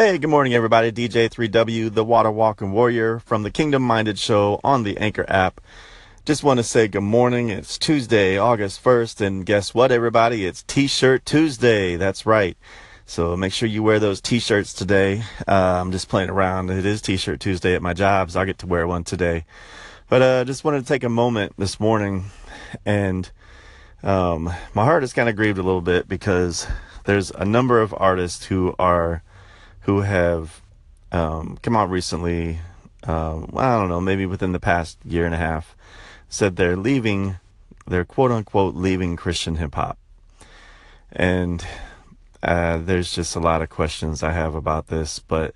Hey, good morning, everybody. DJ3W, the Water Walking Warrior from the Kingdom Minded Show on the Anchor app. Just want to say good morning. It's Tuesday, August 1st, and guess what, everybody? It's T shirt Tuesday. That's right. So make sure you wear those t shirts today. Uh, I'm just playing around. It is T shirt Tuesday at my job, so I get to wear one today. But uh, just wanted to take a moment this morning, and um, my heart is kind of grieved a little bit because there's a number of artists who are who have um, come out recently. Um, I don't know, maybe within the past year and a half, said they're leaving, they're quote unquote leaving Christian hip hop, and uh, there's just a lot of questions I have about this, but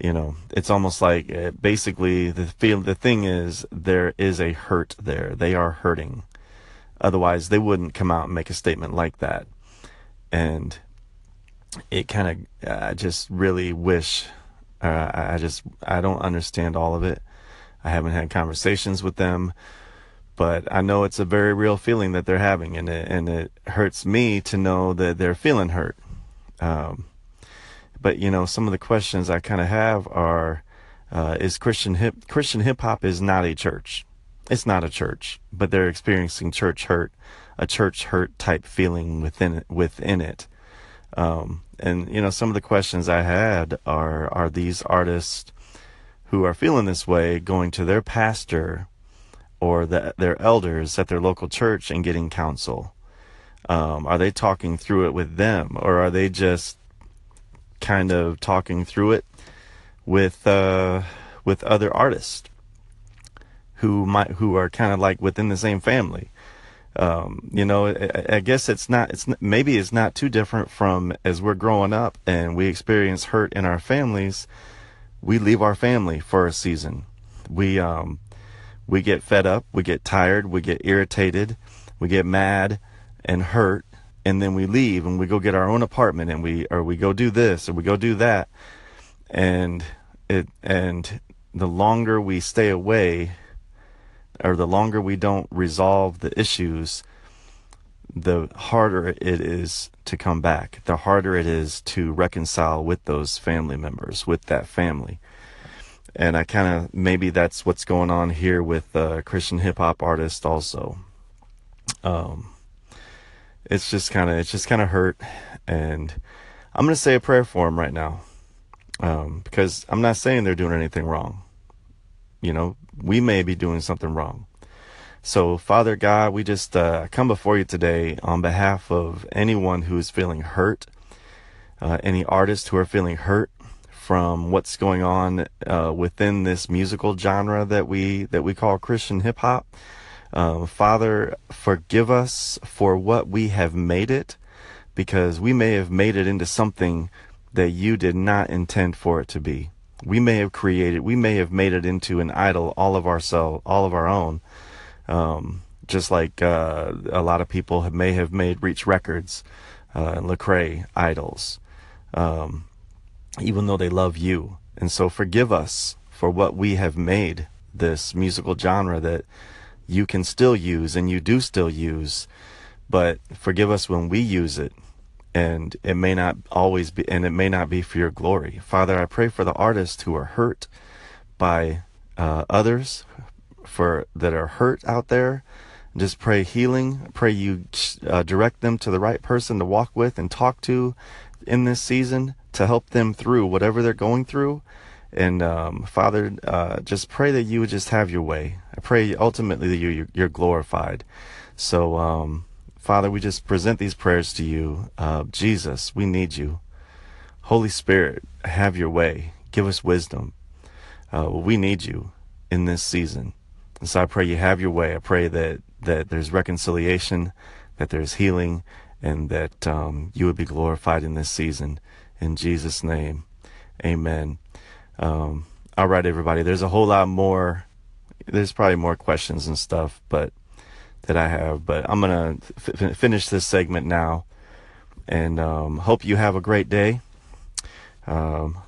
you know, it's almost like uh, basically the feel the thing is there is a hurt there. They are hurting. Otherwise, they wouldn't come out and make a statement like that. And it kind of I just really wish uh, I just I don't understand all of it. I haven't had conversations with them, but I know it's a very real feeling that they're having, and it and it hurts me to know that they're feeling hurt. Um, but you know, some of the questions I kind of have are: uh, Is Christian hip Christian hip hop is not a church? It's not a church, but they're experiencing church hurt, a church hurt type feeling within it, within it. Um, and you know, some of the questions I had are: Are these artists who are feeling this way going to their pastor or the, their elders at their local church and getting counsel? Um, are they talking through it with them, or are they just kind of talking through it with uh, with other artists who might who are kind of like within the same family? Um, you know, I, I, guess it's not, it's maybe it's not too different from as we're growing up and we experience hurt in our families. We leave our family for a season. We, um, we get fed up, we get tired, we get irritated, we get mad and hurt, and then we leave and we go get our own apartment and we, or we go do this or we go do that. And it, and the longer we stay away, or the longer we don't resolve the issues, the harder it is to come back, the harder it is to reconcile with those family members, with that family. And I kind of, maybe that's what's going on here with uh, Christian hip hop artists also. Um, it's just kind of, it's just kind of hurt. And I'm to say a prayer for him right now. Um, because I'm not saying they're doing anything wrong. You know, we may be doing something wrong. So, Father God, we just uh, come before you today on behalf of anyone who is feeling hurt, uh, any artists who are feeling hurt from what's going on uh, within this musical genre that we that we call Christian hip hop. Um, Father, forgive us for what we have made it, because we may have made it into something that you did not intend for it to be we may have created, we may have made it into an idol all of ourselves, all of our own. Um, just like uh, a lot of people have, may have made Reach Records uh, and Lecrae idols, um, even though they love you. And so forgive us for what we have made this musical genre that you can still use and you do still use, but forgive us when we use it and it may not always be and it may not be for your glory. Father i pray for the artists who are hurt by uh, others for that are hurt out there. Just pray healing. Pray you uh, direct them to the right person to walk with and talk to in this season to help them through whatever they're going through. And um, father uh, just pray that you would just have your way. I pray ultimately that you, you're glorified. So um, Father, we just present these prayers to you. Uh, Jesus, we need you. Holy Spirit, have your way. Give us wisdom. Uh, we need you in this season. And so I pray you have your way. I pray that, that there's reconciliation, that there's healing, and that um, you would be glorified in this season. In Jesus' name, amen. Um, all right, everybody. There's a whole lot more. There's probably more questions and stuff, but that I have. But I'm going to f- finish this segment now and um, hope you have a great day. Um,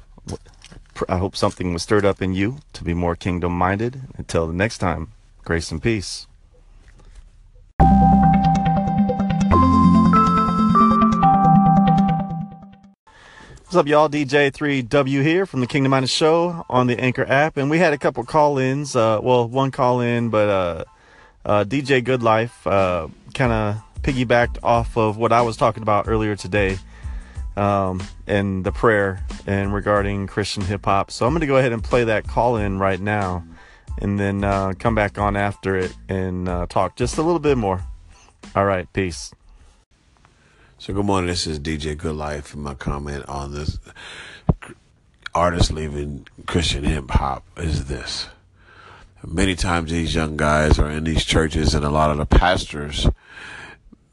I hope something was stirred up in you to be more kingdom minded. Until the next time, grace and peace. What's up, y'all? DJ3W here from the Kingdom Minded Show on the Anchor app. And we had a couple call ins. Uh, well, one call in, but uh, uh, DJ Good Life uh, kind of piggybacked off of what I was talking about earlier today um, and the prayer and regarding Christian hip hop. So I'm going to go ahead and play that call in right now and then uh, come back on after it and uh, talk just a little bit more. All right, peace. So good morning. This is DJ Good Life. My comment on this artist leaving Christian hip hop is this: many times these young guys are in these churches, and a lot of the pastors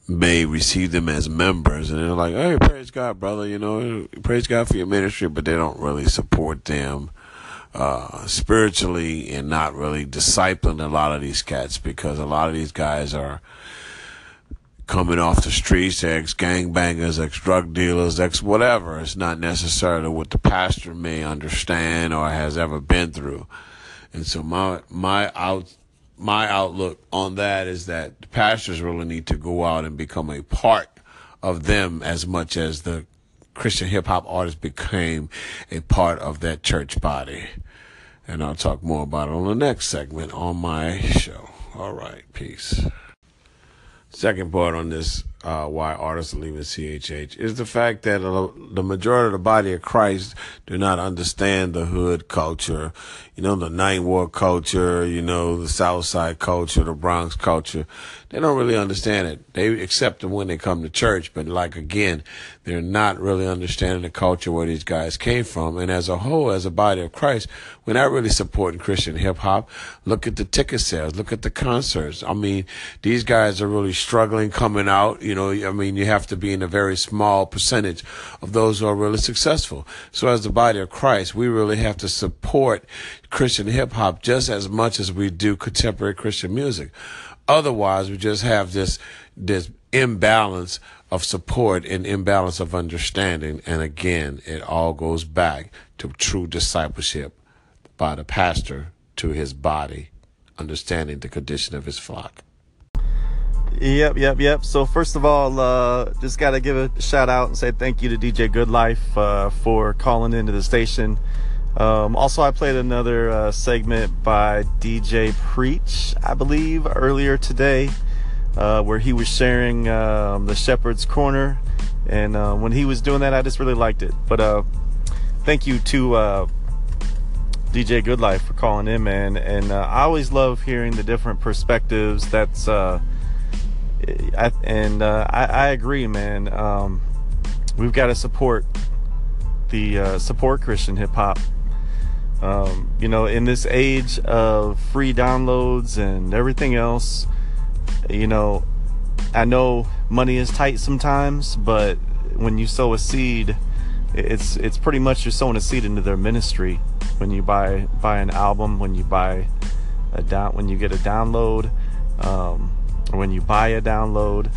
may receive them as members, and they're like, "Hey, praise God, brother," you know, praise God for your ministry, but they don't really support them uh, spiritually and not really discipling a lot of these cats because a lot of these guys are coming off the streets, ex gangbangers, ex drug dealers, ex whatever. It's not necessarily what the pastor may understand or has ever been through. And so my my out my outlook on that is that the pastors really need to go out and become a part of them as much as the Christian hip hop artists became a part of that church body. And I'll talk more about it on the next segment on my show. All right, peace. Second part on this, uh, why artists are leaving CHH, is the fact that the majority of the body of Christ do not understand the hood culture, you know, the Ninth Ward culture, you know, the South Side culture, the Bronx culture. They don't really understand it. They accept them when they come to church, but like again, they're not really understanding the culture where these guys came from. And as a whole, as a body of Christ, we're not really supporting Christian hip hop. Look at the ticket sales. Look at the concerts. I mean, these guys are really struggling coming out. You know, I mean, you have to be in a very small percentage of those who are really successful. So as the body of Christ, we really have to support Christian hip hop just as much as we do contemporary Christian music. Otherwise, we just have this, this imbalance of support and imbalance of understanding. And again, it all goes back to true discipleship by the pastor to his body, understanding the condition of his flock. Yep, yep, yep. So first of all, uh, just got to give a shout out and say thank you to DJ Good Life uh, for calling into the station. Um, also, I played another uh, segment by DJ Preach, I believe, earlier today, uh, where he was sharing um, the Shepherd's Corner. And uh, when he was doing that, I just really liked it. But uh, thank you to uh, DJ Goodlife for calling in, man. And uh, I always love hearing the different perspectives. That's I, and I, I, agree, man. Um, we've got to support the support Christian hip hop um, you know, in this age of free downloads and everything else, you know, I know money is tight sometimes, but when you sow a seed, it's it's pretty much you're sowing a seed into their ministry. When you buy buy an album, when you buy a down, when you get a download, um, or when you buy a download.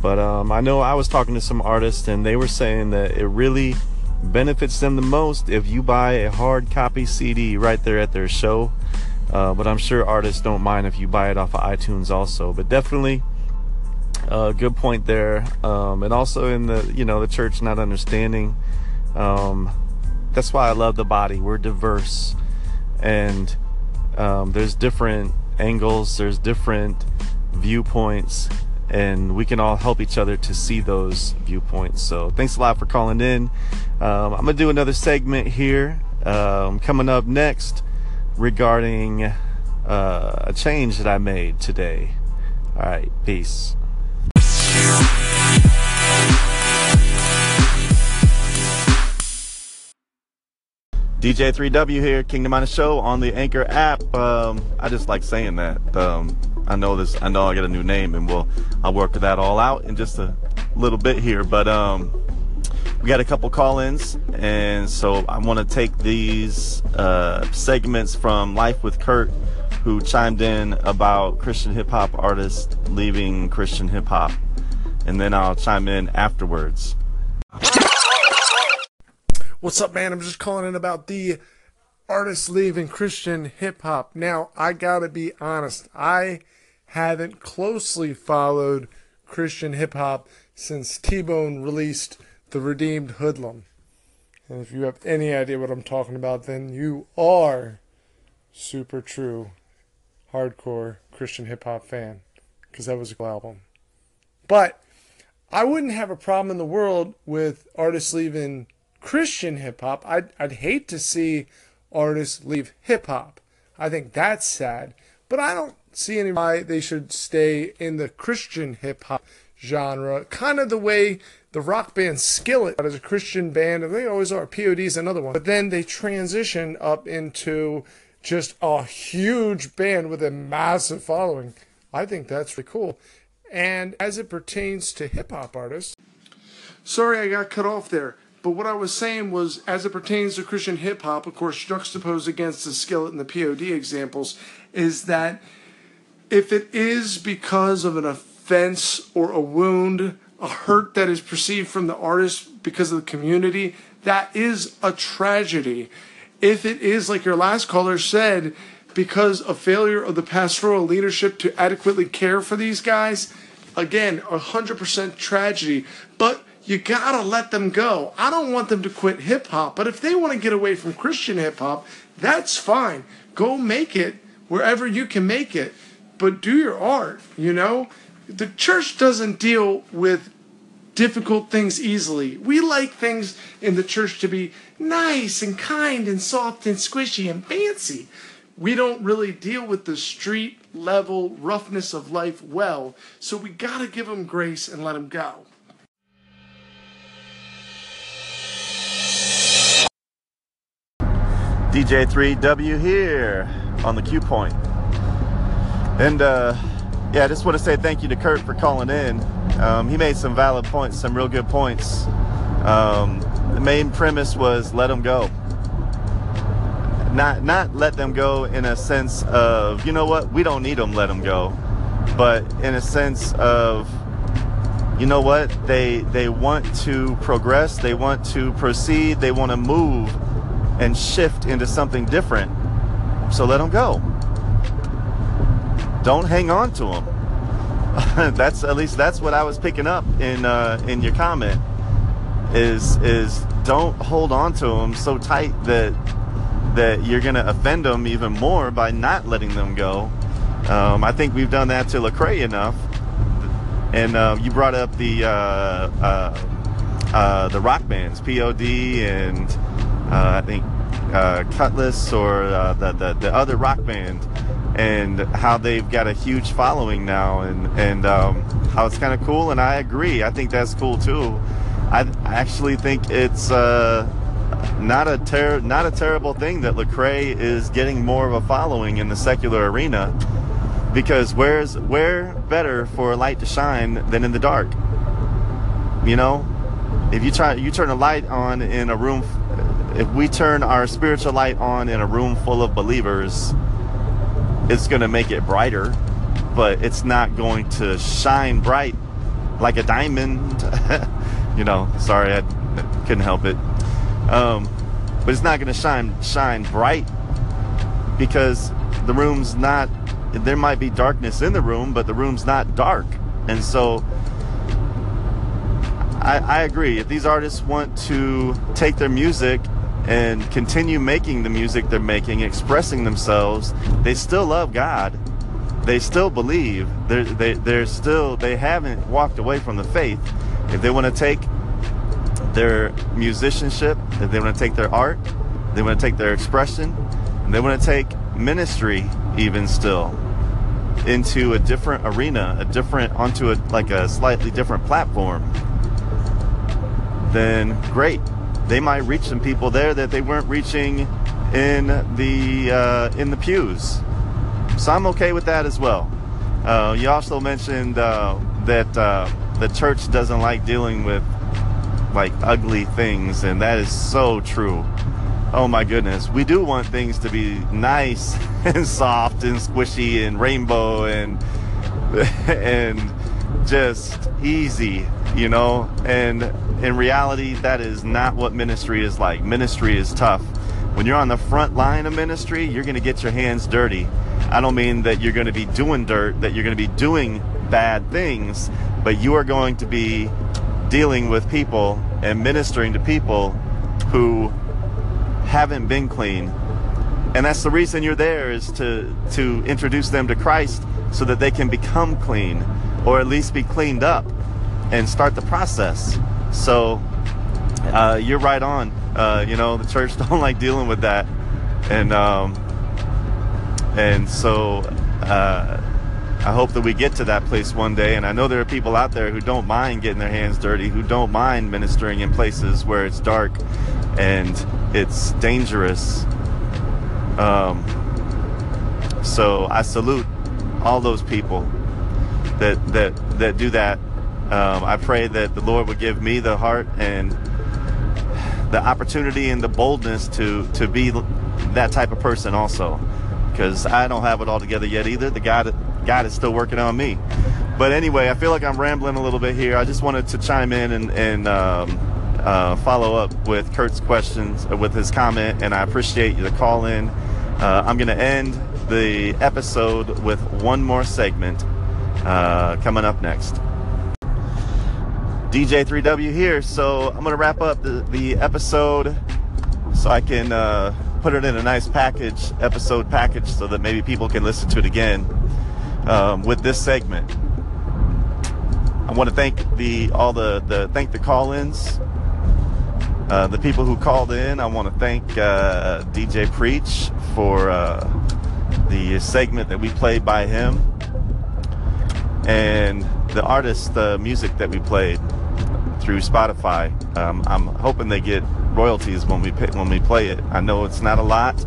But um, I know I was talking to some artists, and they were saying that it really benefits them the most if you buy a hard copy CD right there at their show. Uh, but I'm sure artists don't mind if you buy it off of iTunes also. But definitely uh, good point there. Um, and also in the you know the church not understanding. Um, that's why I love the body. We're diverse, and um, there's different angles. There's different viewpoints and we can all help each other to see those viewpoints. So thanks a lot for calling in. Um, I'm gonna do another segment here um, coming up next regarding uh, a change that I made today. All right, peace. DJ3W here, Kingdom Minded Show on the Anchor app. Um, I just like saying that. Um, I know this. I know I got a new name, and we'll I'll work that all out in just a little bit here. But um, we got a couple call-ins, and so I want to take these uh, segments from Life with Kurt, who chimed in about Christian hip hop artists leaving Christian hip hop, and then I'll chime in afterwards. What's up, man? I'm just calling in about the artists leaving Christian hip hop. Now, I gotta be honest, I haven't closely followed Christian hip hop since T Bone released The Redeemed Hoodlum. And if you have any idea what I'm talking about, then you are super true hardcore Christian hip hop fan because that was a cool album. But I wouldn't have a problem in the world with artists leaving Christian hip hop. I'd, I'd hate to see artists leave hip hop. I think that's sad. But I don't see any why they should stay in the Christian hip hop genre, kind of the way the rock band Skillet as a Christian band, and they always are. POD is another one. But then they transition up into just a huge band with a massive following. I think that's really cool. And as it pertains to hip hop artists, sorry I got cut off there. But what I was saying was, as it pertains to Christian hip hop, of course, juxtaposed against the Skillet and the POD examples, is that if it is because of an or a wound, a hurt that is perceived from the artist because of the community, that is a tragedy. If it is, like your last caller said, because of failure of the pastoral leadership to adequately care for these guys, again, 100% tragedy. But you gotta let them go. I don't want them to quit hip hop, but if they want to get away from Christian hip hop, that's fine. Go make it wherever you can make it but do your art, you know? The church doesn't deal with difficult things easily. We like things in the church to be nice and kind and soft and squishy and fancy. We don't really deal with the street level roughness of life well, so we got to give them grace and let them go. DJ3W here on the Q Point. And uh, yeah, I just want to say thank you to Kurt for calling in. Um, he made some valid points, some real good points. Um, the main premise was let them go. Not not let them go in a sense of you know what we don't need them, let them go, but in a sense of you know what they they want to progress, they want to proceed, they want to move and shift into something different. So let them go don't hang on to them. that's at least that's what I was picking up in uh, in your comment. Is is don't hold on to them so tight that that you're gonna offend them even more by not letting them go. Um, I think we've done that to Lecrae enough. And uh, you brought up the uh, uh, uh the rock bands, POD and uh, I think uh, Kutless or the, the the other rock band and how they've got a huge following now and and um, how it's kind of cool and I agree. I think that's cool too. I actually think it's uh, not a ter- not a terrible thing that Lecrae is getting more of a following in the secular arena because where's where better for a light to shine than in the dark? You know? If you try you turn a light on in a room if we turn our spiritual light on in a room full of believers it's going to make it brighter, but it's not going to shine bright like a diamond. you know, sorry, I couldn't help it. Um, but it's not going to shine shine bright because the room's not. There might be darkness in the room, but the room's not dark, and so. I, I agree. If these artists want to take their music and continue making the music they're making, expressing themselves, they still love God. They still believe. They're, they, they're still, they haven't walked away from the faith. If they want to take their musicianship, if they want to take their art, they want to take their expression, and they want to take ministry even still into a different arena, a different, onto a, like a slightly different platform, then great they might reach some people there that they weren't reaching in the uh, in the pews. So I'm okay with that as well. Uh, you also mentioned uh, that uh, the church doesn't like dealing with like ugly things, and that is so true. Oh my goodness, we do want things to be nice and soft and squishy and rainbow and and just easy, you know, and in reality, that is not what ministry is like. Ministry is tough. When you're on the front line of ministry, you're going to get your hands dirty. I don't mean that you're going to be doing dirt, that you're going to be doing bad things, but you are going to be dealing with people and ministering to people who haven't been clean. And that's the reason you're there is to to introduce them to Christ so that they can become clean or at least be cleaned up and start the process. So uh, you're right on. Uh, you know, the church don't like dealing with that, and um, and so uh, I hope that we get to that place one day. And I know there are people out there who don't mind getting their hands dirty, who don't mind ministering in places where it's dark and it's dangerous. Um, so I salute all those people that that that do that. Um, I pray that the Lord would give me the heart and the opportunity and the boldness to to be that type of person also, because I don't have it all together yet either. The God God is still working on me. But anyway, I feel like I'm rambling a little bit here. I just wanted to chime in and, and um, uh, follow up with Kurt's questions, uh, with his comment, and I appreciate the call in. Uh, I'm going to end the episode with one more segment uh, coming up next. DJ3W here. So I'm to wrap up the, the episode so I can uh, put it in a nice package, episode package, so that maybe people can listen to it again um, with this segment. I want to thank the all the, the thank the call-ins, uh, the people who called in. I want to thank uh, DJ Preach for uh, the segment that we played by him, and the artist, the music that we played through Spotify. Um, I'm hoping they get royalties when we pay, when we play it. I know it's not a lot,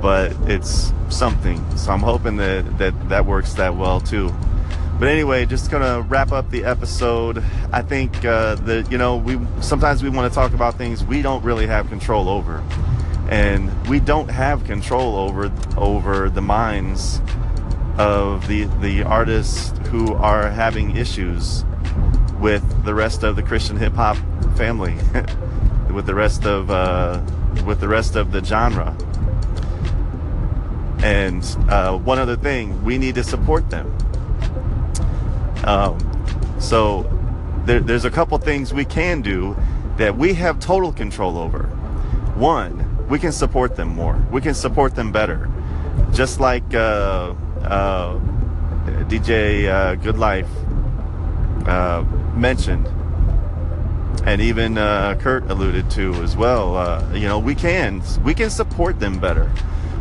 but it's something. So I'm hoping that that, that works that well too. But anyway, just gonna wrap up the episode. I think uh, that you know we sometimes we want to talk about things we don't really have control over, and we don't have control over over the minds of the the artists who are having issues with the rest of the Christian hip hop family, with the rest of uh, with the rest of the genre. And uh, one other thing, we need to support them. Um, so there, there's a couple things we can do that we have total control over. One, we can support them more. We can support them better. Just like uh, uh, DJ uh, Good Life uh, mentioned, and even uh, Kurt alluded to as well. Uh, you know, we can we can support them better.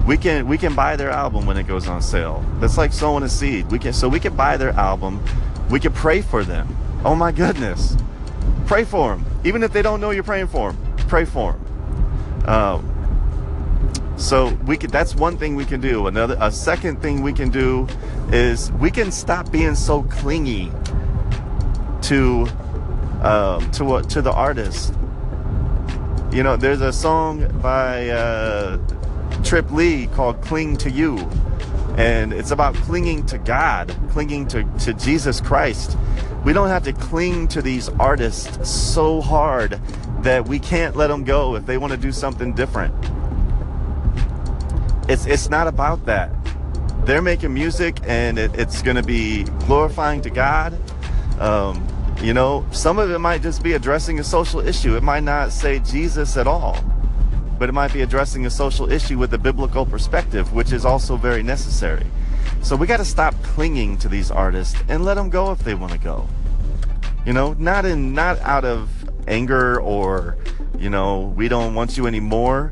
We can we can buy their album when it goes on sale. That's like sowing a seed. We can so we can buy their album. We can pray for them. Oh my goodness, pray for them. Even if they don't know you're praying for them, pray for them. Um, so we could. That's one thing we can do. Another, a second thing we can do is we can stop being so clingy to um, to what to the artist. You know, there's a song by uh, Trip Lee called "Cling to You," and it's about clinging to God, clinging to to Jesus Christ. We don't have to cling to these artists so hard that we can't let them go if they want to do something different. It's it's not about that. They're making music, and it, it's going to be glorifying to God. Um, you know, some of it might just be addressing a social issue. It might not say Jesus at all, but it might be addressing a social issue with a biblical perspective, which is also very necessary. So we got to stop clinging to these artists and let them go if they want to go. You know, not in not out of anger or, you know, we don't want you anymore,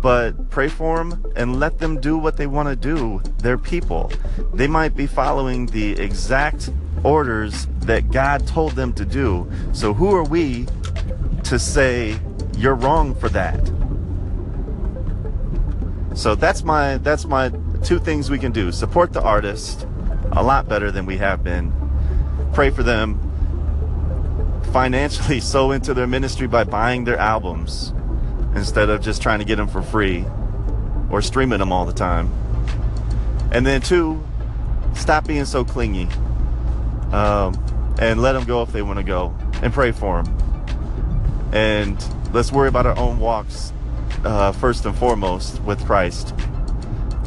but pray for them and let them do what they want to do. They're people. They might be following the exact orders that God told them to do. So who are we to say you're wrong for that? So that's my that's my two things we can do. Support the artist a lot better than we have been. Pray for them financially sow into their ministry by buying their albums instead of just trying to get them for free or streaming them all the time. And then two, stop being so clingy um, and let them go if they want to go and pray for them. And let's worry about our own walks uh, first and foremost with Christ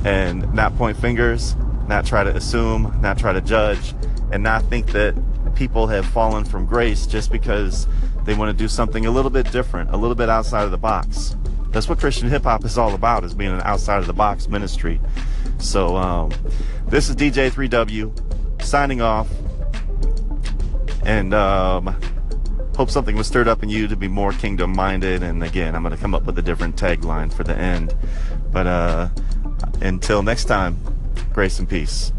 and not point fingers, not try to assume, not try to judge, and not think that people have fallen from grace just because They want to do something a little bit different, a little bit outside of the box. That's what Christian hip hop is all about, is being an outside of the box ministry. So um, this is DJ 3W signing off. And um, hope something was stirred up in you to be more kingdom minded. And again, I'm going to come up with a different tagline for the end. But uh, until next time, grace and peace.